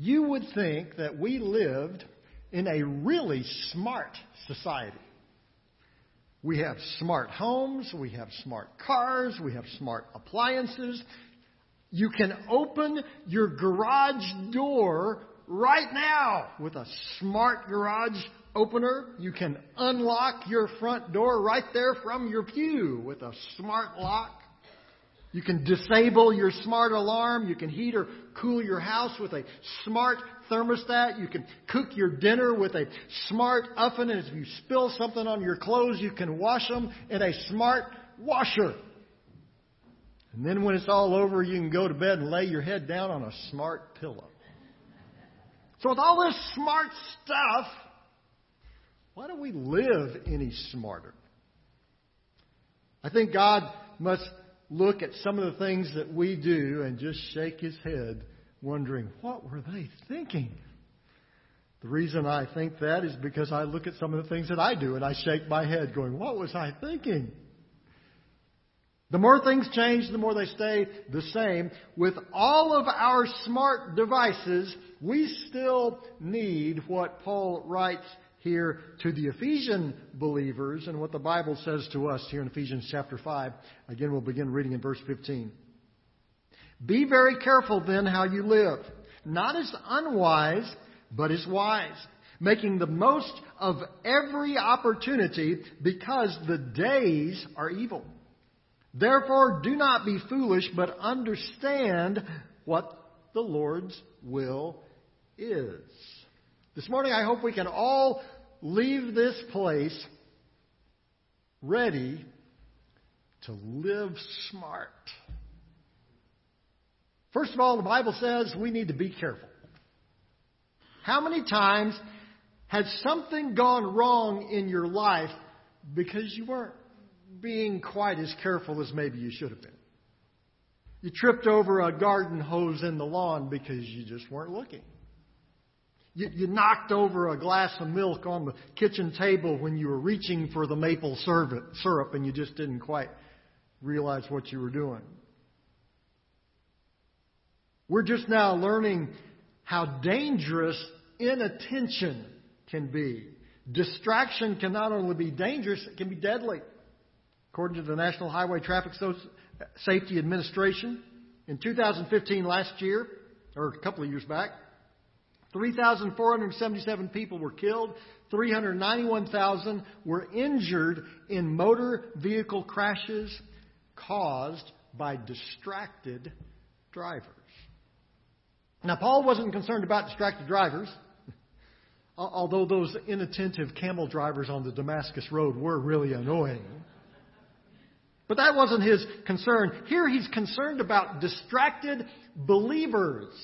you would think that we lived in a really smart society. We have smart homes, we have smart cars, we have smart appliances. You can open your garage door right now with a smart garage opener. You can unlock your front door right there from your pew with a smart lock. You can disable your smart alarm. You can heat or cool your house with a smart thermostat. You can cook your dinner with a smart oven. And if you spill something on your clothes, you can wash them in a smart washer. And then when it's all over, you can go to bed and lay your head down on a smart pillow. So with all this smart stuff, why don't we live any smarter? I think God must look at some of the things that we do and just shake his head, wondering, what were they thinking? The reason I think that is because I look at some of the things that I do and I shake my head, going, what was I thinking? The more things change, the more they stay the same. With all of our smart devices, we still need what Paul writes here to the Ephesian believers and what the Bible says to us here in Ephesians chapter 5. Again, we'll begin reading in verse 15. Be very careful then how you live, not as unwise, but as wise, making the most of every opportunity because the days are evil. Therefore, do not be foolish, but understand what the Lord's will is. This morning, I hope we can all leave this place ready to live smart. First of all, the Bible says we need to be careful. How many times has something gone wrong in your life because you weren't being quite as careful as maybe you should have been? You tripped over a garden hose in the lawn because you just weren't looking. You, you knocked over a glass of milk on the kitchen table when you were reaching for the maple syrup and you just didn't quite realize what you were doing. We're just now learning how dangerous inattention can be. Distraction can not only be dangerous, it can be deadly. According to the National Highway Traffic Safety Administration, in 2015, last year, or a couple of years back, 3,477 people were killed. 391,000 were injured in motor vehicle crashes caused by distracted drivers. Now, Paul wasn't concerned about distracted drivers, although those inattentive camel drivers on the Damascus Road were really annoying. But that wasn't his concern. Here he's concerned about distracted believers.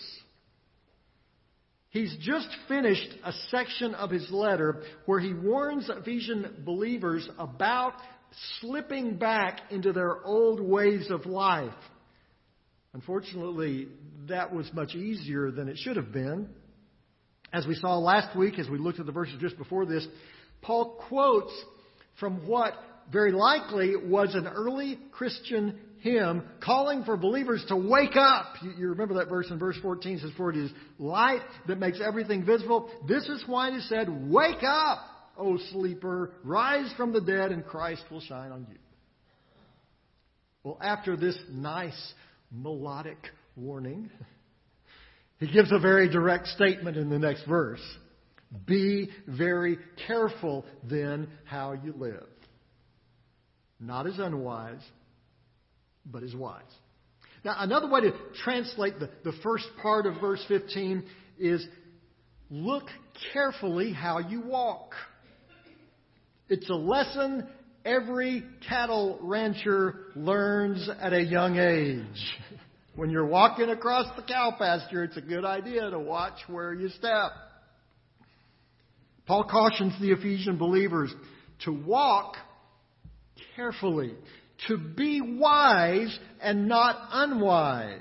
He's just finished a section of his letter where he warns Ephesian believers about slipping back into their old ways of life. Unfortunately, that was much easier than it should have been. As we saw last week, as we looked at the verses just before this, Paul quotes from what very likely was an early Christian hymn calling for believers to wake up. You, you, remember that verse in verse 14 says, For it is light that makes everything visible. This is why it is said, Wake up, O sleeper, rise from the dead, and Christ will shine on you. Well, after this nice melodic warning, he gives a very direct statement in the next verse. Be very careful then how you live. Not as unwise, but is wise. Now, another way to translate the, the first part of verse 15 is look carefully how you walk. It's a lesson every cattle rancher learns at a young age. When you're walking across the cow pasture, it's a good idea to watch where you step. Paul cautions the Ephesian believers to walk carefully, to be wise and not unwise.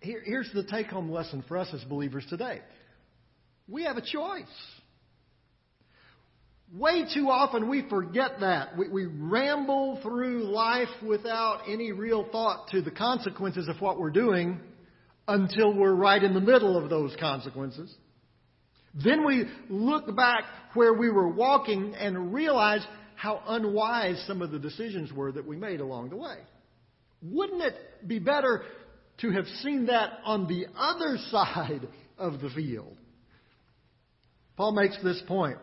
Here, here's the take home lesson for us as believers today we have a choice. Way too often we forget that. We, we, ramble through life without any real thought to the consequences of what we're doing until we're right in the middle of those consequences. Then we look back where we were walking and realize how unwise some of the decisions were that we made along the way. Wouldn't it be better to have seen that on the other side of the field? Paul makes this point.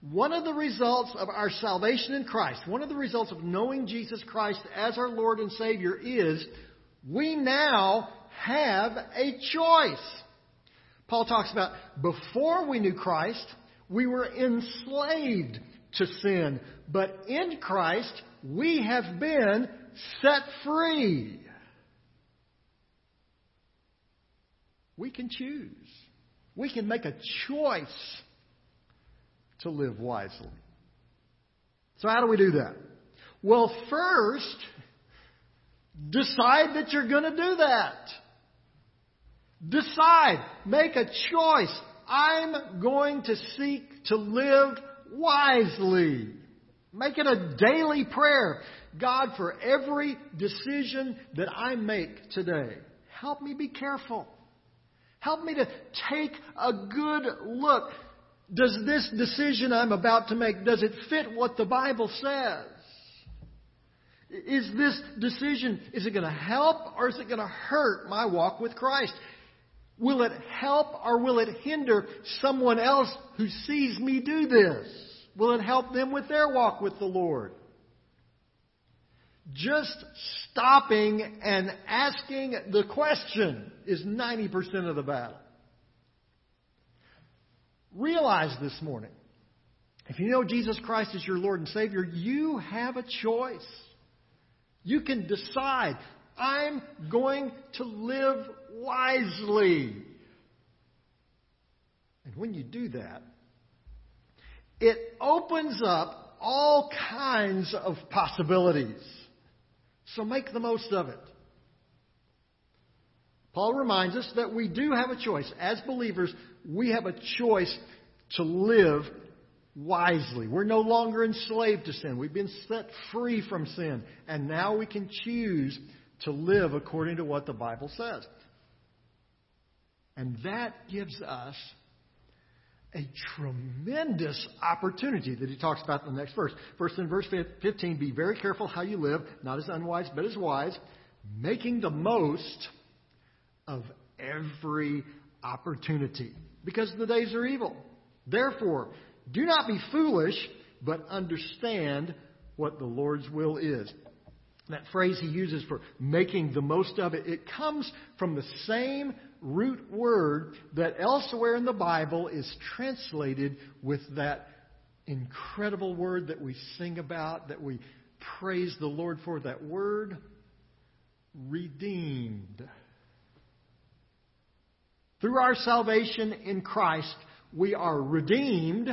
One of the results of our salvation in Christ, one of the results of knowing Jesus Christ as our Lord and Savior is we now have a choice. Paul talks about before we knew Christ, we were enslaved to sin, but in Christ, we have been set free. We can choose. We can make a choice to live wisely. So, how do we do that? Well, first, decide that you're going to do that. Decide. Make a choice. I'm going to seek to live wisely. Make it a daily prayer. God, for every decision that I make today, help me be careful. Help me to take a good look. Does this decision I'm about to make, does it fit what the Bible says? Is this decision, is it going to help or is it going to hurt my walk with Christ? Will it help or will it hinder someone else who sees me do this? Will it help them with their walk with the Lord? Just stopping and asking the question is 90% of the battle. Realize this morning, if you know Jesus Christ is your Lord and Savior, you have a choice. You can decide, I'm going to live wisely. And when you do that, it opens up all kinds of possibilities. So make the most of it. Paul reminds us that we do have a choice. As believers, we have a choice to live wisely. We're no longer enslaved to sin. We've been set free from sin. And now we can choose to live according to what the Bible says. And that gives us a tremendous opportunity that he talks about in the next verse. First in verse 15, be very careful how you live, not as unwise, but as wise, making the most of every opportunity. Because the days are evil. Therefore, do not be foolish, but understand what the Lord's will is. That phrase he uses for making the most of it, it comes from the same root word that elsewhere in the Bible is translated with that incredible word that we sing about, that we praise the Lord for, that word, redeemed. Through our salvation in Christ, we are redeemed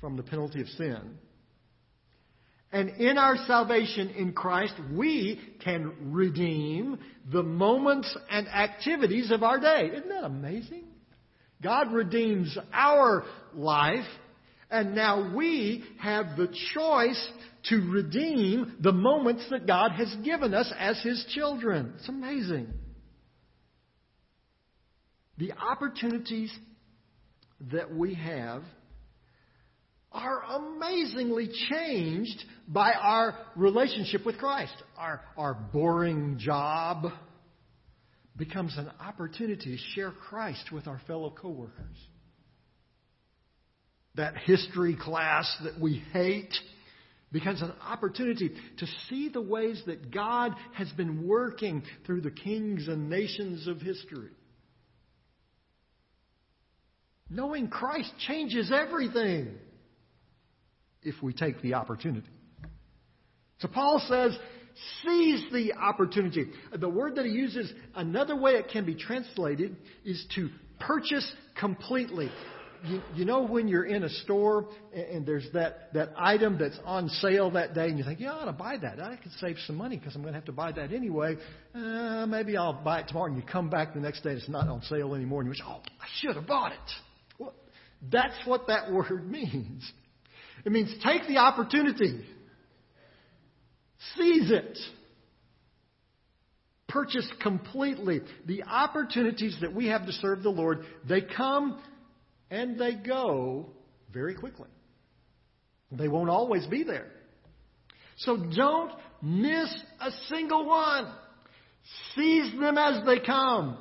from the penalty of sin. And in our salvation in Christ, we can redeem the moments and activities of our day. Isn't that amazing? God redeems our life, and now we have the choice to redeem the moments that God has given us as His children. It's amazing. The opportunities that we have are amazingly changed by our relationship with Christ. Our, our boring job becomes an opportunity to share Christ with our fellow coworkers. That history class that we hate becomes an opportunity to see the ways that God has been working through the kings and nations of history. Knowing Christ changes everything if we take the opportunity. So Paul says, seize the opportunity. The word that he uses, another way it can be translated, is to purchase completely. You, you, know when you're in a store and there's that, that item that's on sale that day and you think, yeah, I ought to buy that. I could save some money because I'm going to have to buy that anyway. Uh, maybe I'll buy it tomorrow. And you come back the next day and it's not on sale anymore. And you say, oh, I should have bought it. Well, that's what that word means. It means take the opportunity. Seize it. purchase completely. The opportunities that we have to serve the Lord, they come and they go very quickly. They won't always be there. So don't miss a single one. Seize them as they come.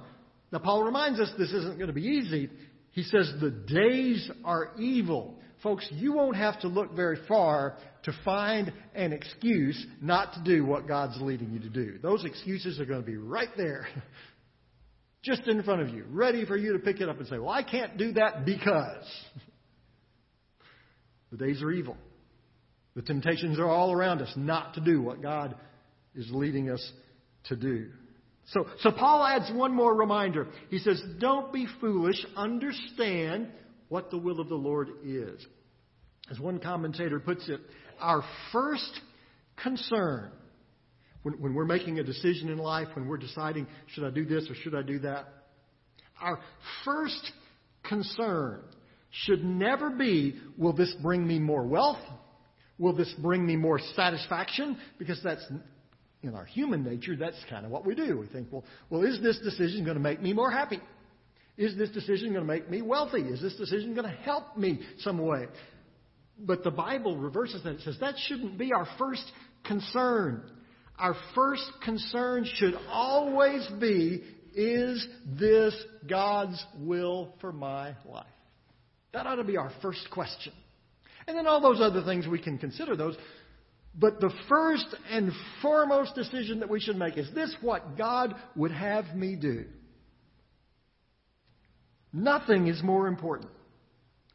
Now, Paul reminds us this isn't going to be easy. He says the days are evil. Folks, you won't have to look very far to find an excuse not to do what God's leading you to do. Those excuses are going to be right there, just in front of you, ready for you to pick it up and say, Well, I can't do that because. The days are evil. The temptations are all around us not to do what God is leading us to do. So, so Paul adds one more reminder. He says, Don't be foolish. Understand what the will of the Lord is. As one commentator puts it, our first concern when, when we're making a decision in life, when we're deciding, should I do this or should I do that? Our first concern should never be, will this bring me more wealth? Will this bring me more satisfaction? Because that's in our human nature, that's kind of what we do. We think, well, well, is this decision going to make me more happy? Is this decision going to make me wealthy? Is this decision going to help me some way? But the Bible reverses that. It says that shouldn't be our first concern. Our first concern should always be is this God's will for my life? That ought to be our first question. And then all those other things, we can consider those. But the first and foremost decision that we should make is this what God would have me do? Nothing is more important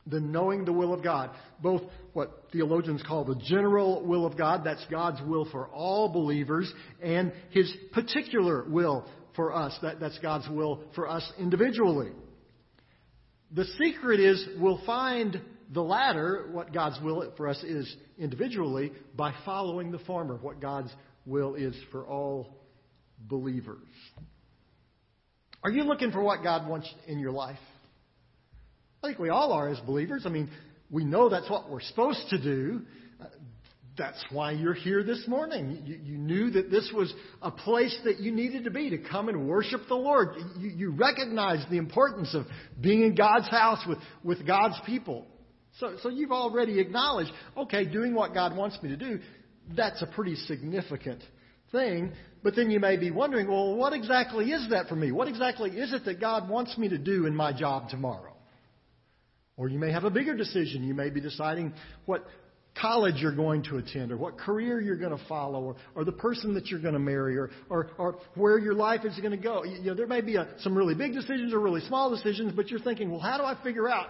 than knowing the will of God. Both what theologians call the general will of God, that's God's will for all believers, and His particular will for us, that, that's God's will for us individually. The secret is we'll find the latter, what God's will for us is individually, by following the former, what God's will is for all believers. Are you looking for what God wants in your life? I think we all are as believers. I mean, we know that's what we're supposed to do. Uh, that's why you're here this morning. You, you, knew that this was a place that you needed to be to come and worship the Lord. You, you recognized the importance of being in God's house with, with God's people. So, so you've already acknowledged, okay, doing what God wants me to do, that's a pretty significant thing. But then you may be wondering, well, what exactly is that for me? What exactly is it that God wants me to do in my job tomorrow? Or you may have a bigger decision. You may be deciding what college you're going to attend, or what career you're going to follow, or, or the person that you're going to marry, or, or, or where your life is going to go. You know, there may be a, some really big decisions or really small decisions, but you're thinking, well, how do I figure out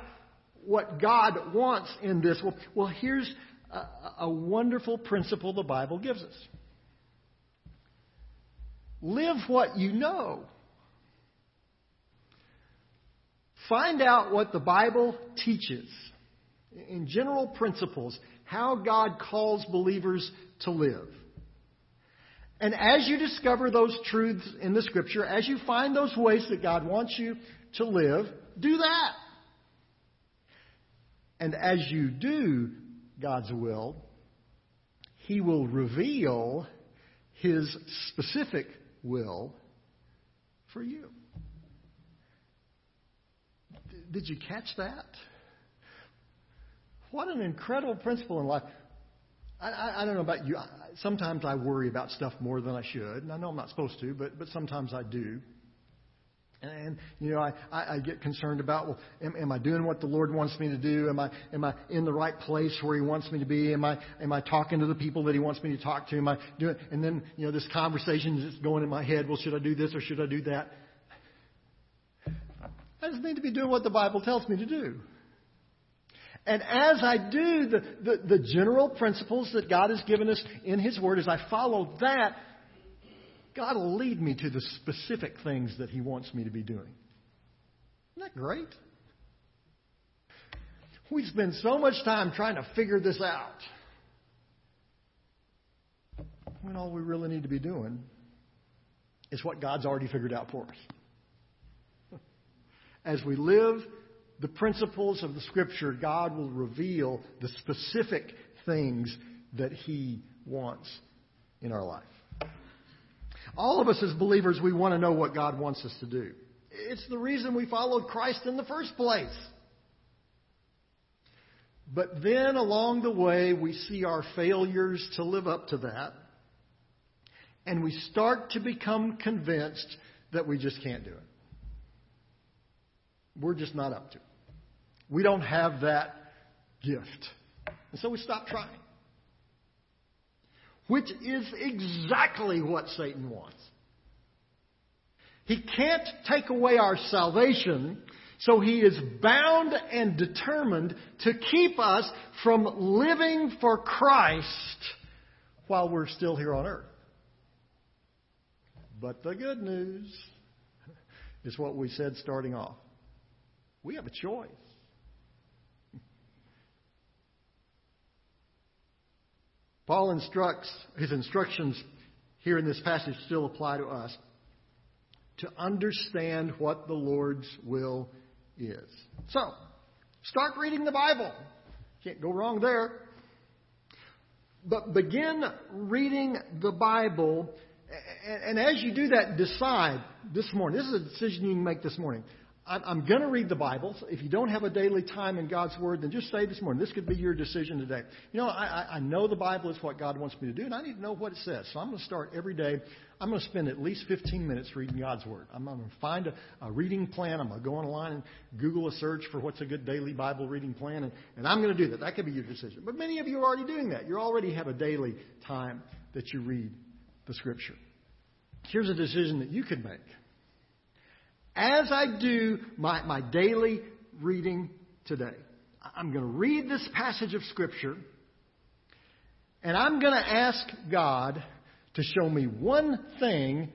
what God wants in this? Well, well here's a, a wonderful principle the Bible gives us live what you know. Find out what the Bible teaches in general principles, how God calls believers to live. And as you discover those truths in the Scripture, as you find those ways that God wants you to live, do that. And as you do God's will, He will reveal His specific will for you. Did you catch that? What an incredible principle in life. I, I, I don't know about you. Sometimes I worry about stuff more than I should. And I know I'm not supposed to, but, but sometimes I do. And, you know, I, I, I get concerned about, well, am, am I doing what the Lord wants me to do? Am I, am I in the right place where He wants me to be? Am I, am I talking to the people that He wants me to talk to? Am I doing, and then, you know, this conversation is going in my head, well, should I do this or should I do that? I just need to be doing what the Bible tells me to do. And as I do the, the, the general principles that God has given us in His Word, as I follow that, God will lead me to the specific things that He wants me to be doing. Isn't that great? We spend so much time trying to figure this out when all we really need to be doing is what God's already figured out for us. As we live the principles of the Scripture, God will reveal the specific things that He wants in our life. All of us as believers, we want to know what God wants us to do. It's the reason we followed Christ in the first place. But then along the way, we see our failures to live up to that. And we start to become convinced that we just can't do it. We're just not up to. We don't have that gift. And so we stop trying. Which is exactly what Satan wants. He can't take away our salvation, so he is bound and determined to keep us from living for Christ while we're still here on earth. But the good news is what we said starting off. We have a choice. Paul instructs, his instructions here in this passage still apply to us to understand what the Lord's will is. So, start reading the Bible. Can't go wrong there. But begin reading the Bible, and as you do that, decide this morning. This is a decision you can make this morning. I'm going to read the Bible. If you don't have a daily time in God's Word, then just say this morning, this could be your decision today. You know, I, I know the Bible is what God wants me to do, and I need to know what it says. So I'm going to start every day. I'm going to spend at least 15 minutes reading God's Word. I'm going to find a, a reading plan. I'm going to go online and Google a search for what's a good daily Bible reading plan, and, and I'm going to do that. That could be your decision. But many of you are already doing that. You already have a daily time that you read the Scripture. Here's a decision that you could make as I do my, my daily reading today, I'm going to read this passage of Scripture and I'm going to ask God to show me one thing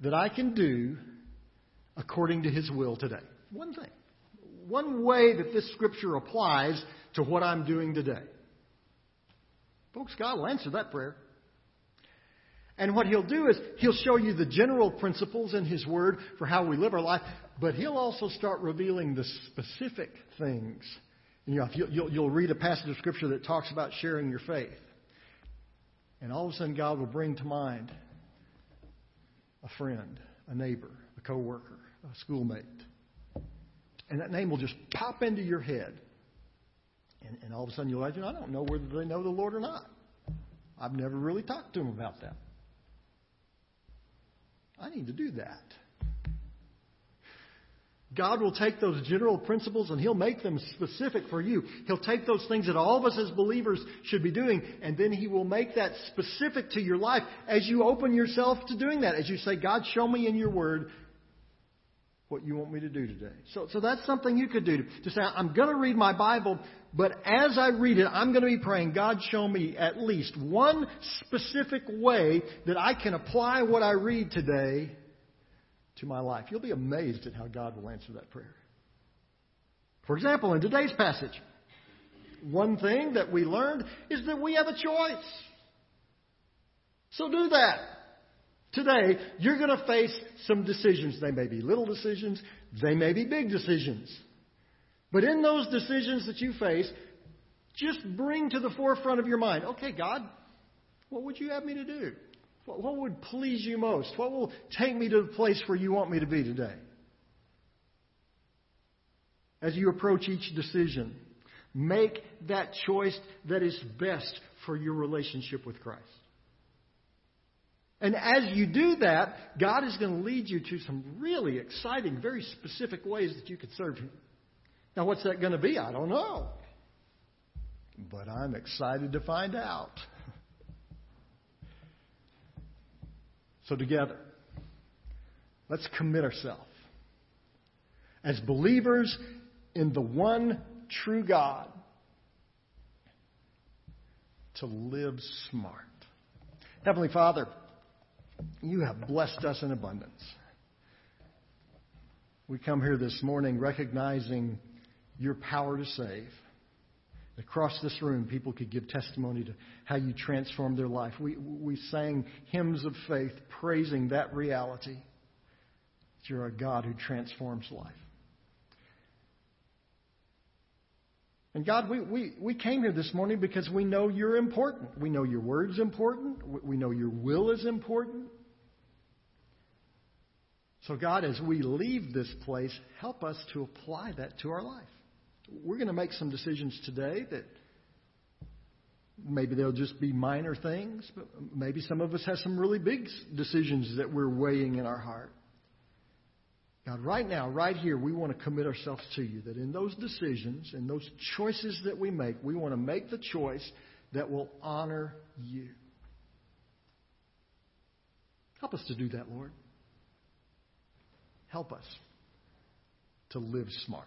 that I can do according to His will today. One thing. One way that this Scripture applies to what I'm doing today. Folks, God will answer that prayer. And what he'll do is he'll show you the general principles in his word for how we live our life, but he'll also start revealing the specific things. You know, you'll, you'll, you'll read a passage of scripture that talks about sharing your faith. And all of a sudden God will bring to mind a friend, a neighbor, a coworker, a schoolmate. And that name will just pop into your head. And, and all of a sudden you'll realize, I don't know whether they know the Lord or not. I've never really talked to them about that. I need to do that. God will take those general principles and He'll make them specific for you. He'll take those things that all of us as believers should be doing, and then He will make that specific to your life as you open yourself to doing that. As you say, God, show me in your word what you want me to do today. So, so that's something you could do to say, I'm going to read my Bible, but as I read it, I'm going to be praying, God, show me at least one specific way that I can apply what I read today to my life. You'll be amazed at how God will answer that prayer. For example, in today's passage, one thing that we learned is that we have a choice. So do that. Today, you're going to face some decisions. They may be little decisions, they may be big decisions. But in those decisions that you face, just bring to the forefront of your mind okay, God, what would you have me to do? What would please you most? What will take me to the place where you want me to be today? As you approach each decision, make that choice that is best for your relationship with Christ. And as you do that, God is going to lead you to some really exciting, very specific ways that you could serve Him. Now, what's that going to be? I don't know. But I'm excited to find out. So, together, let's commit ourselves as believers in the one true God to live smart. Heavenly Father, you have blessed us in abundance. We come here this morning recognizing your power to save. Across this room, people could give testimony to how you transformed their life. We, we sang hymns of faith praising that reality that you're a God who transforms life. And God, we, we, we came here this morning because we know you're important. We know your word's important. We know your will is important. So, God, as we leave this place, help us to apply that to our life. We're going to make some decisions today that maybe they'll just be minor things, but maybe some of us have some really big decisions that we're weighing in our heart. God, right now, right here, we want to commit ourselves to you that in those decisions, and those choices that we make, we want to make the choice that will honor you. Help us to do that, Lord. Help us to live smart.